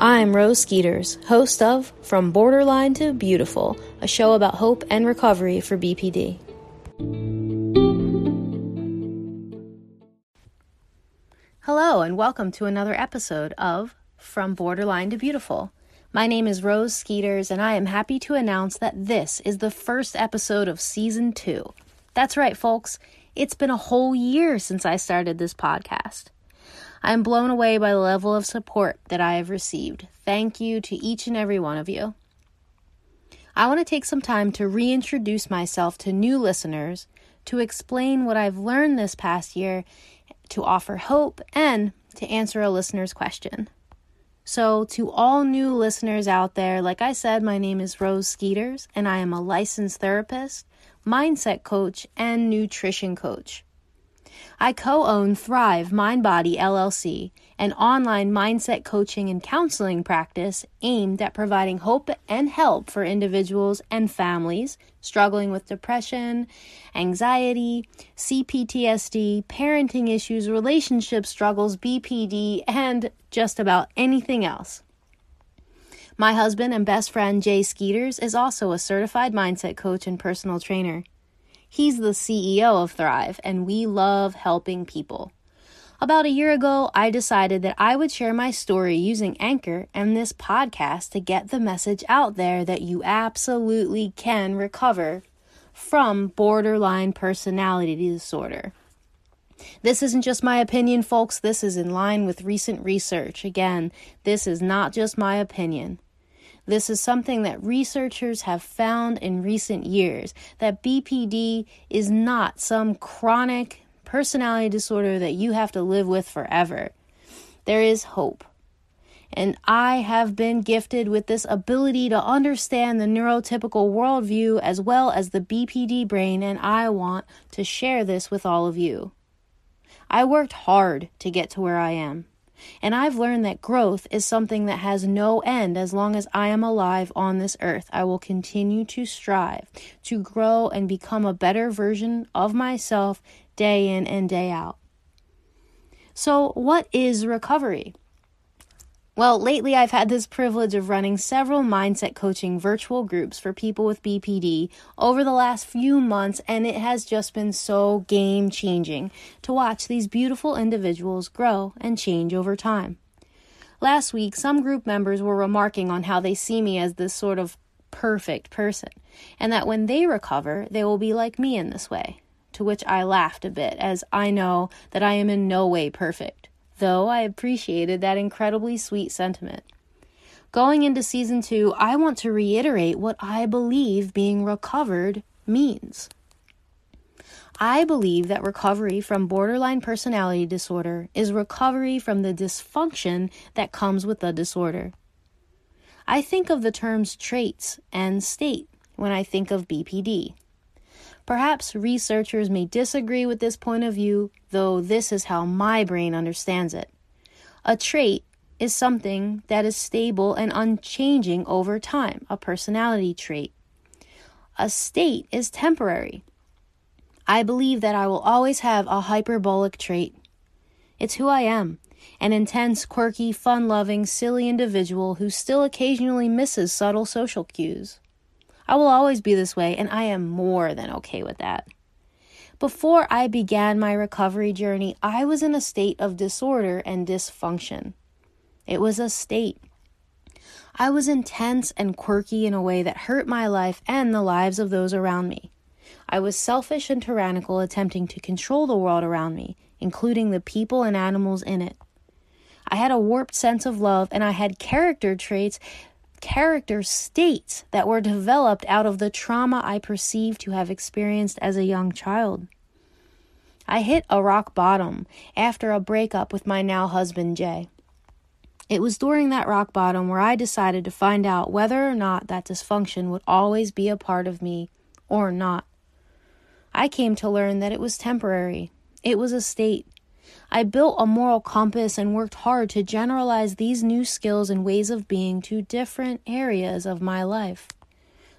I'm Rose Skeeters, host of From Borderline to Beautiful, a show about hope and recovery for BPD. Hello, and welcome to another episode of From Borderline to Beautiful. My name is Rose Skeeters, and I am happy to announce that this is the first episode of season two. That's right, folks. It's been a whole year since I started this podcast. I am blown away by the level of support that I have received. Thank you to each and every one of you. I want to take some time to reintroduce myself to new listeners, to explain what I've learned this past year, to offer hope, and to answer a listener's question. So, to all new listeners out there, like I said, my name is Rose Skeeters, and I am a licensed therapist, mindset coach, and nutrition coach. I co own Thrive Mind Body LLC, an online mindset coaching and counseling practice aimed at providing hope and help for individuals and families struggling with depression, anxiety, CPTSD, parenting issues, relationship struggles, BPD, and just about anything else. My husband and best friend Jay Skeeters is also a certified mindset coach and personal trainer. He's the CEO of Thrive, and we love helping people. About a year ago, I decided that I would share my story using Anchor and this podcast to get the message out there that you absolutely can recover from borderline personality disorder. This isn't just my opinion, folks. This is in line with recent research. Again, this is not just my opinion. This is something that researchers have found in recent years that BPD is not some chronic personality disorder that you have to live with forever. There is hope. And I have been gifted with this ability to understand the neurotypical worldview as well as the BPD brain, and I want to share this with all of you. I worked hard to get to where I am. And I've learned that growth is something that has no end as long as I am alive on this earth. I will continue to strive to grow and become a better version of myself day in and day out. So, what is recovery? Well, lately I've had this privilege of running several mindset coaching virtual groups for people with BPD over the last few months, and it has just been so game changing to watch these beautiful individuals grow and change over time. Last week, some group members were remarking on how they see me as this sort of perfect person, and that when they recover, they will be like me in this way. To which I laughed a bit, as I know that I am in no way perfect though I appreciated that incredibly sweet sentiment. Going into season two, I want to reiterate what I believe being recovered means. I believe that recovery from borderline personality disorder is recovery from the dysfunction that comes with the disorder. I think of the terms traits and state when I think of BPD. Perhaps researchers may disagree with this point of view, though this is how my brain understands it. A trait is something that is stable and unchanging over time, a personality trait. A state is temporary. I believe that I will always have a hyperbolic trait. It's who I am an intense, quirky, fun loving, silly individual who still occasionally misses subtle social cues. I will always be this way, and I am more than okay with that. Before I began my recovery journey, I was in a state of disorder and dysfunction. It was a state. I was intense and quirky in a way that hurt my life and the lives of those around me. I was selfish and tyrannical, attempting to control the world around me, including the people and animals in it. I had a warped sense of love, and I had character traits character states that were developed out of the trauma I perceived to have experienced as a young child. I hit a rock bottom after a breakup with my now husband, Jay. It was during that rock bottom where I decided to find out whether or not that dysfunction would always be a part of me or not. I came to learn that it was temporary. It was a state. I built a moral compass and worked hard to generalize these new skills and ways of being to different areas of my life.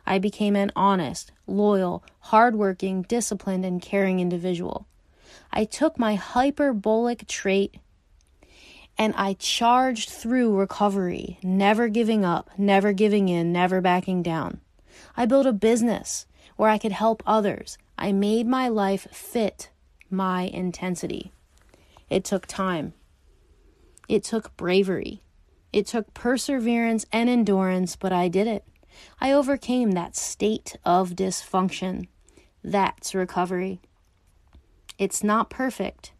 I became an honest, loyal, hardworking, disciplined, and caring individual. I took my hyperbolic trait And I charged through recovery, never giving up, never giving in, never backing down. I built a business where I could help others. I made my life fit my intensity. It took time. It took bravery. It took perseverance and endurance, but I did it. I overcame that state of dysfunction. That's recovery. It's not perfect,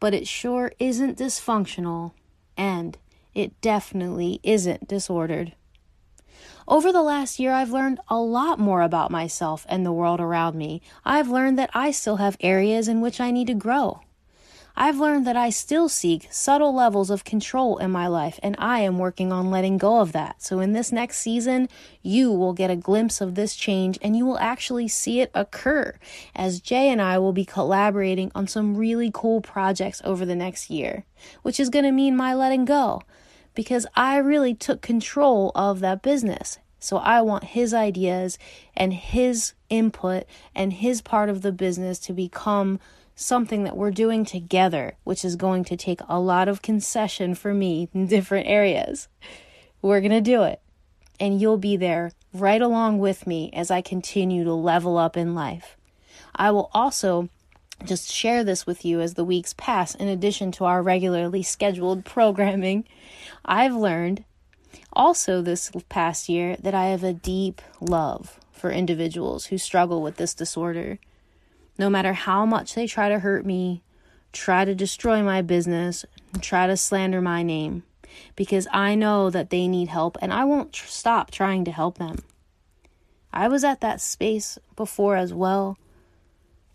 but it sure isn't dysfunctional, and it definitely isn't disordered. Over the last year, I've learned a lot more about myself and the world around me. I've learned that I still have areas in which I need to grow. I've learned that I still seek subtle levels of control in my life, and I am working on letting go of that. So, in this next season, you will get a glimpse of this change and you will actually see it occur as Jay and I will be collaborating on some really cool projects over the next year, which is going to mean my letting go because I really took control of that business. So, I want his ideas and his input and his part of the business to become something that we're doing together, which is going to take a lot of concession for me in different areas. We're going to do it. And you'll be there right along with me as I continue to level up in life. I will also just share this with you as the weeks pass, in addition to our regularly scheduled programming. I've learned also this past year that I have a deep love for individuals who struggle with this disorder no matter how much they try to hurt me, try to destroy my business, try to slander my name, because I know that they need help and I won't tr- stop trying to help them. I was at that space before as well.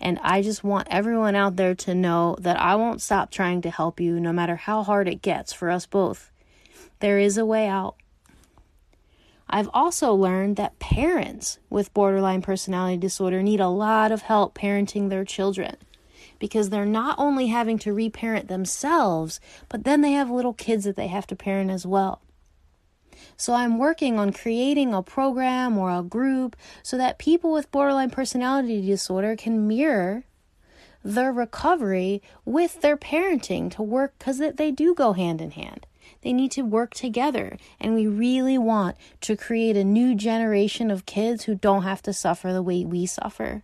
And I just want everyone out there to know that I won't stop trying to help you no matter how hard it gets for us both. There is a way out. I've also learned that parents with borderline personality disorder need a lot of help parenting their children because they're not only having to reparent themselves, but then they have little kids that they have to parent as well. So I'm working on creating a program or a group so that people with borderline personality disorder can mirror their recovery with their parenting to work because they do go hand in hand. They need to work together. And we really want to create a new generation of kids who don't have to suffer the way we suffer.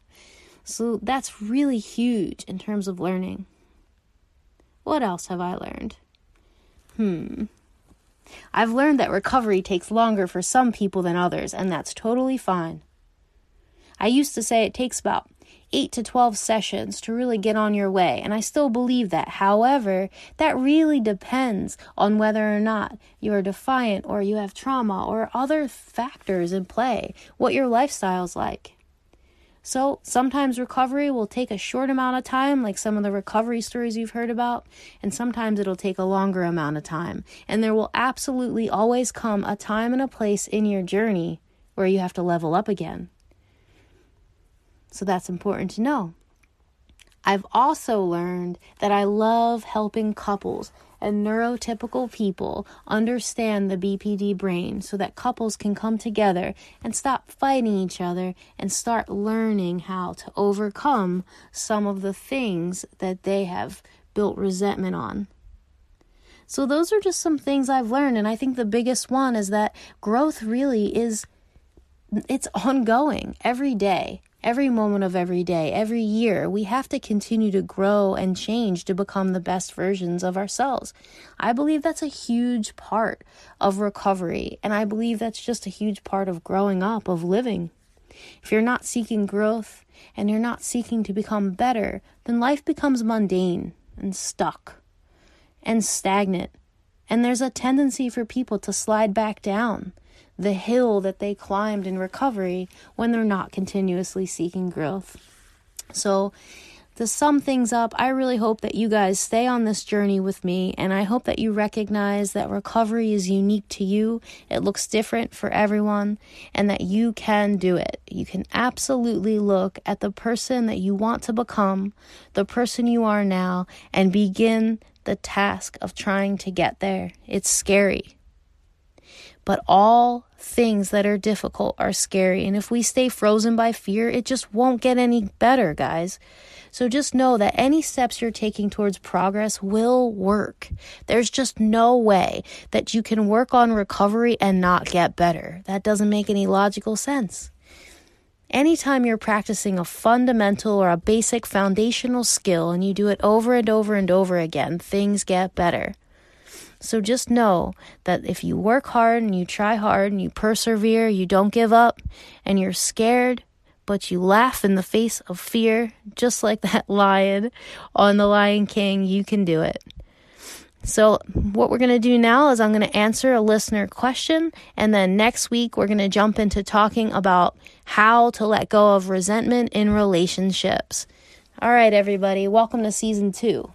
So that's really huge in terms of learning. What else have I learned? Hmm. I've learned that recovery takes longer for some people than others, and that's totally fine. I used to say it takes about 8 to 12 sessions to really get on your way, and I still believe that. However, that really depends on whether or not you're defiant or you have trauma or other factors in play, what your lifestyle's like. So, sometimes recovery will take a short amount of time, like some of the recovery stories you've heard about, and sometimes it'll take a longer amount of time. And there will absolutely always come a time and a place in your journey where you have to level up again. So that's important to know. I've also learned that I love helping couples and neurotypical people understand the BPD brain so that couples can come together and stop fighting each other and start learning how to overcome some of the things that they have built resentment on. So, those are just some things I've learned. And I think the biggest one is that growth really is it's ongoing every day every moment of every day, every year, we have to continue to grow and change to become the best versions of ourselves. I believe that's a huge part of recovery, and I believe that's just a huge part of growing up, of living. If you're not seeking growth and you're not seeking to become better, then life becomes mundane and stuck and stagnant. And there's a tendency for people to slide back down the hill that they climbed in recovery when they're not continuously seeking growth. So, to sum things up, I really hope that you guys stay on this journey with me, and I hope that you recognize that recovery is unique to you. It looks different for everyone, and that you can do it. You can absolutely look at the person that you want to become, the person you are now, and begin the task of trying to get there. It's scary But all things that are difficult are scary. And if we stay frozen by fear, it just won't get any better, guys. So just know that any steps you're taking towards progress will work. There's just no way that you can work on recovery and not get better. That doesn't make any logical sense. Anytime you're practicing a fundamental or a basic foundational skill and you do it over and over and over again, things get better. So just know that if you work hard and you try hard and you persevere, you don't give up, and you're scared, but you laugh in the face of fear, just like that lion on The Lion King, you can do it. So, what we're going to do now is I'm going to answer a listener question, and then next week we're going to jump into talking about how to let go of resentment in relationships. All right, everybody, welcome to season two.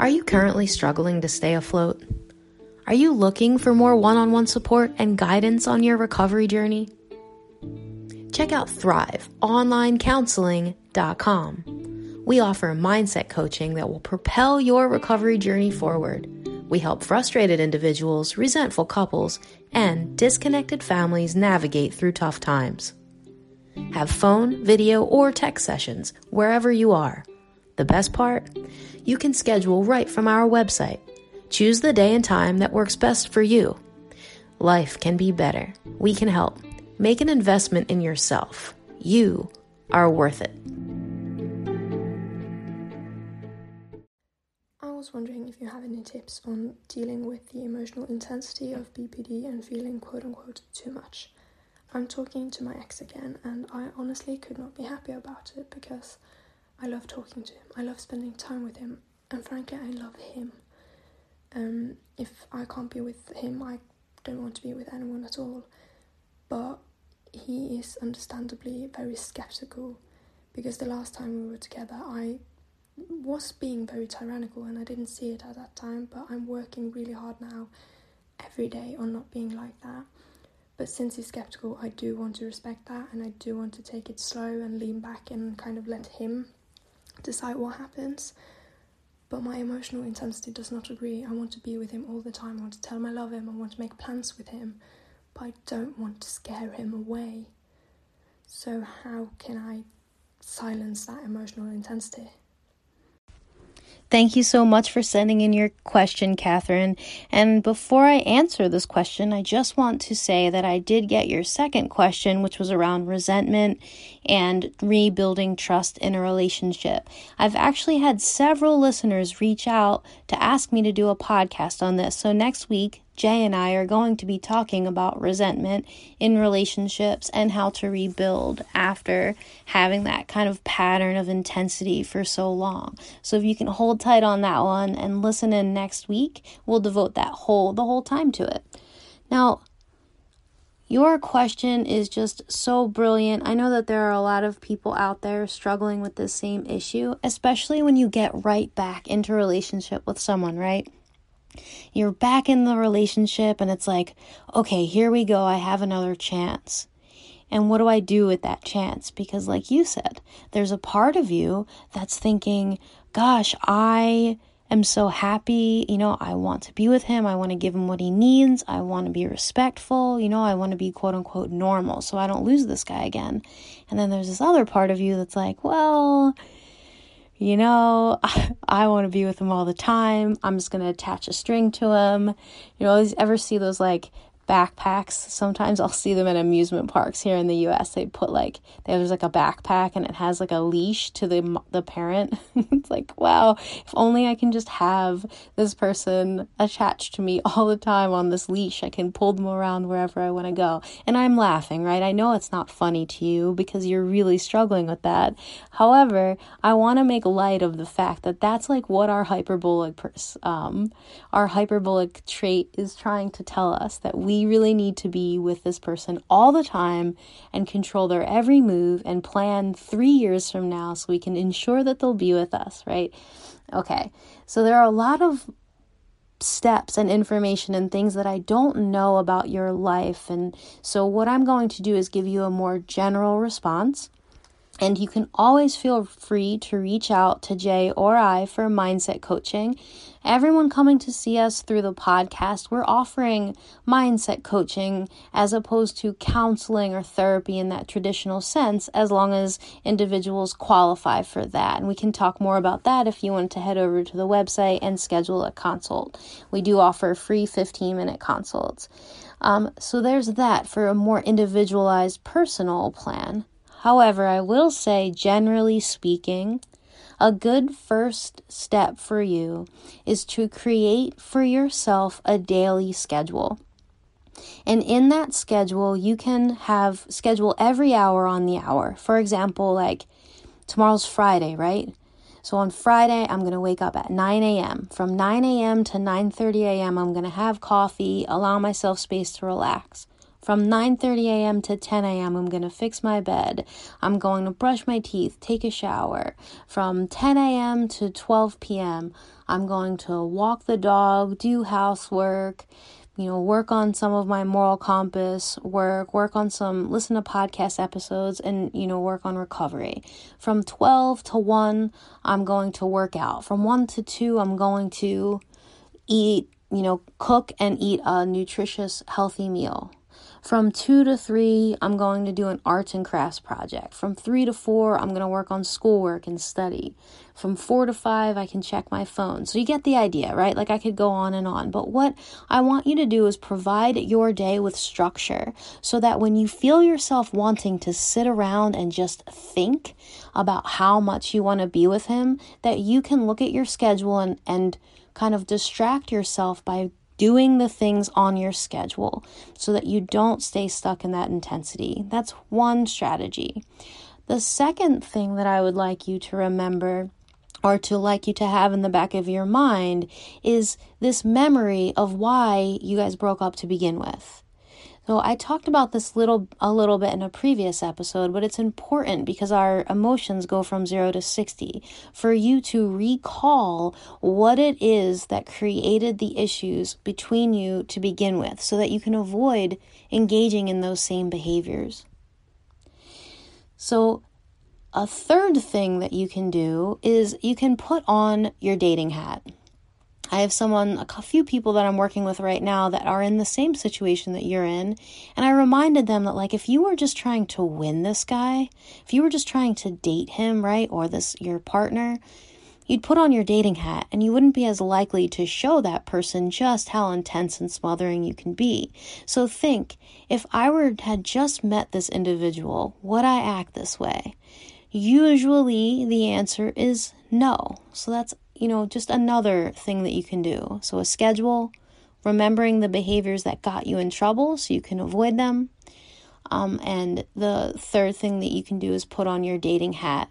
Are you currently struggling to stay afloat? Are you looking for more one on one support and guidance on your recovery journey? Check out ThriveOnlineCounseling.com. We offer mindset coaching that will propel your recovery journey forward. We help frustrated individuals, resentful couples, and disconnected families navigate through tough times. Have phone, video, or text sessions wherever you are. The best part? You can schedule right from our website. Choose the day and time that works best for you. Life can be better. We can help. Make an investment in yourself. You are worth it. I was wondering if you have any tips on dealing with the emotional intensity of BPD and feeling quote unquote too much. I'm talking to my ex again, and I honestly could not be happier about it because I love talking to him. I love spending time with him, and frankly, I love him. Um, if I can't be with him, I don't want to be with anyone at all. But he is understandably very skeptical because the last time we were together, I was being very tyrannical and I didn't see it at that time. But I'm working really hard now, every day, on not being like that. But since he's skeptical, I do want to respect that and I do want to take it slow and lean back and kind of let him decide what happens. But my emotional intensity does not agree. I want to be with him all the time. I want to tell him I love him. I want to make plans with him. But I don't want to scare him away. So, how can I silence that emotional intensity? Thank you so much for sending in your question, Catherine. And before I answer this question, I just want to say that I did get your second question, which was around resentment and rebuilding trust in a relationship. I've actually had several listeners reach out to ask me to do a podcast on this. So next week, Jay and I are going to be talking about resentment in relationships and how to rebuild after having that kind of pattern of intensity for so long. So if you can hold tight on that one and listen in next week, we'll devote that whole the whole time to it. Now, your question is just so brilliant. I know that there are a lot of people out there struggling with this same issue, especially when you get right back into relationship with someone, right? You're back in the relationship and it's like, okay, here we go. I have another chance. And what do I do with that chance? Because, like you said, there's a part of you that's thinking, gosh, I am so happy. You know, I want to be with him. I want to give him what he needs. I want to be respectful. You know, I want to be quote unquote normal so I don't lose this guy again. And then there's this other part of you that's like, well, you know, I, I want to be with him all the time. I'm just going to attach a string to him. You know, ever see those like backpacks. Sometimes I'll see them at amusement parks here in the US. They put like there's like a backpack and it has like a leash to the the parent. it's like, wow, if only I can just have this person attached to me all the time on this leash. I can pull them around wherever I want to go. And I'm laughing, right? I know it's not funny to you because you're really struggling with that. However, I want to make light of the fact that that's like what our hyperbolic pers- um our hyperbolic trait is trying to tell us that we really need to be with this person all the time and control their every move and plan three years from now so we can ensure that they'll be with us, right? Okay, so there are a lot of steps and information and things that I don't know about your life. And so, what I'm going to do is give you a more general response. And you can always feel free to reach out to Jay or I for mindset coaching. Everyone coming to see us through the podcast, we're offering mindset coaching as opposed to counseling or therapy in that traditional sense, as long as individuals qualify for that. And we can talk more about that if you want to head over to the website and schedule a consult. We do offer free 15 minute consults. Um, so there's that for a more individualized personal plan. However, I will say, generally speaking, a good first step for you is to create for yourself a daily schedule. And in that schedule, you can have schedule every hour on the hour. For example, like tomorrow's Friday, right? So on Friday, I'm going to wake up at 9 a.m. From 9 a.m. to 9:30 a.m., I'm going to have coffee, allow myself space to relax. From 9:30 a.m. to 10 a.m. I'm going to fix my bed. I'm going to brush my teeth, take a shower. From 10 a.m. to 12 p.m. I'm going to walk the dog, do housework, you know, work on some of my moral compass work, work on some listen to podcast episodes and you know, work on recovery. From 12 to 1, I'm going to work out. From 1 to 2, I'm going to eat, you know, cook and eat a nutritious healthy meal. From two to three, I'm going to do an arts and crafts project. From three to four, I'm going to work on schoolwork and study. From four to five, I can check my phone. So you get the idea, right? Like I could go on and on. But what I want you to do is provide your day with structure so that when you feel yourself wanting to sit around and just think about how much you want to be with him, that you can look at your schedule and, and kind of distract yourself by doing the things on your schedule so that you don't stay stuck in that intensity. That's one strategy. The second thing that I would like you to remember or to like you to have in the back of your mind is this memory of why you guys broke up to begin with. So I talked about this little a little bit in a previous episode, but it's important because our emotions go from 0 to 60 for you to recall what it is that created the issues between you to begin with so that you can avoid engaging in those same behaviors. So a third thing that you can do is you can put on your dating hat. I have someone, a few people that I'm working with right now that are in the same situation that you're in. And I reminded them that, like, if you were just trying to win this guy, if you were just trying to date him, right, or this, your partner, you'd put on your dating hat and you wouldn't be as likely to show that person just how intense and smothering you can be. So think, if I were had just met this individual, would I act this way? Usually the answer is no. So that's you know, just another thing that you can do. So, a schedule, remembering the behaviors that got you in trouble so you can avoid them. Um, and the third thing that you can do is put on your dating hat.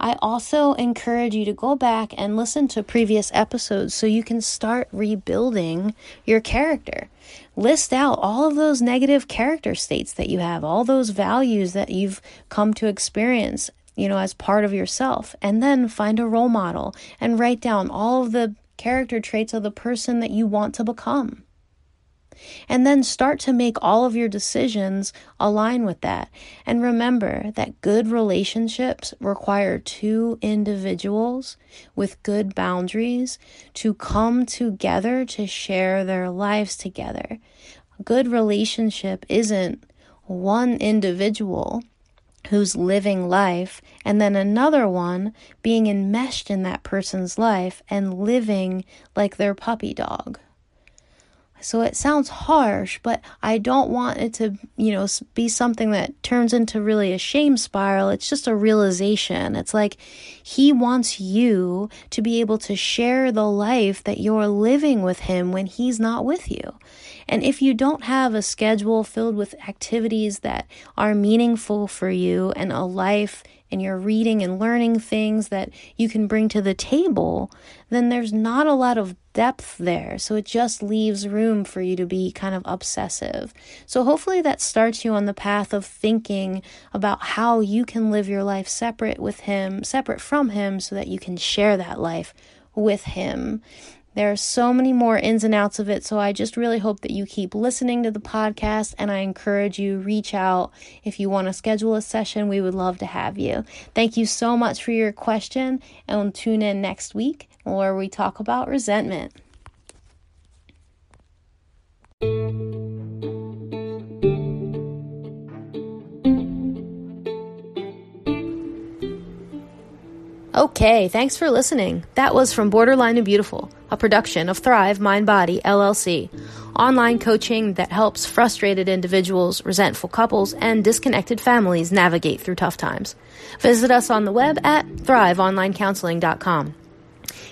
I also encourage you to go back and listen to previous episodes so you can start rebuilding your character. List out all of those negative character states that you have, all those values that you've come to experience you know, as part of yourself. And then find a role model and write down all of the character traits of the person that you want to become. And then start to make all of your decisions align with that. And remember that good relationships require two individuals with good boundaries to come together to share their lives together. A good relationship isn't one individual who's living life, and then another one being enmeshed in that person's life and living like their puppy dog. So it sounds harsh, but I don't want it to, you know, be something that turns into really a shame spiral. It's just a realization. It's like he wants you to be able to share the life that you're living with him when he's not with you. And if you don't have a schedule filled with activities that are meaningful for you and a life and you're reading and learning things that you can bring to the table, then there's not a lot of depth there. So it just leaves room for you to be kind of obsessive. So hopefully that starts you on the path of thinking about how you can live your life separate with Him, separate from Him, so that you can share that life with Him There are so many more ins and outs of it, so I just really hope that you keep listening to the podcast and I encourage you reach out if you want to schedule a session. We would love to have you. Thank you so much for your question and tune in next week where we talk about resentment. Okay, thanks for listening. That was from Borderline and Beautiful, a production of Thrive Mind Body LLC, online coaching that helps frustrated individuals, resentful couples, and disconnected families navigate through tough times. Visit us on the web at thriveonlinecounseling.com.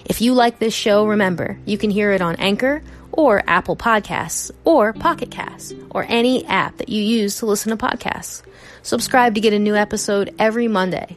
If you like this show, remember, you can hear it on Anchor or Apple Podcasts or Pocket Casts or any app that you use to listen to podcasts. Subscribe to get a new episode every Monday.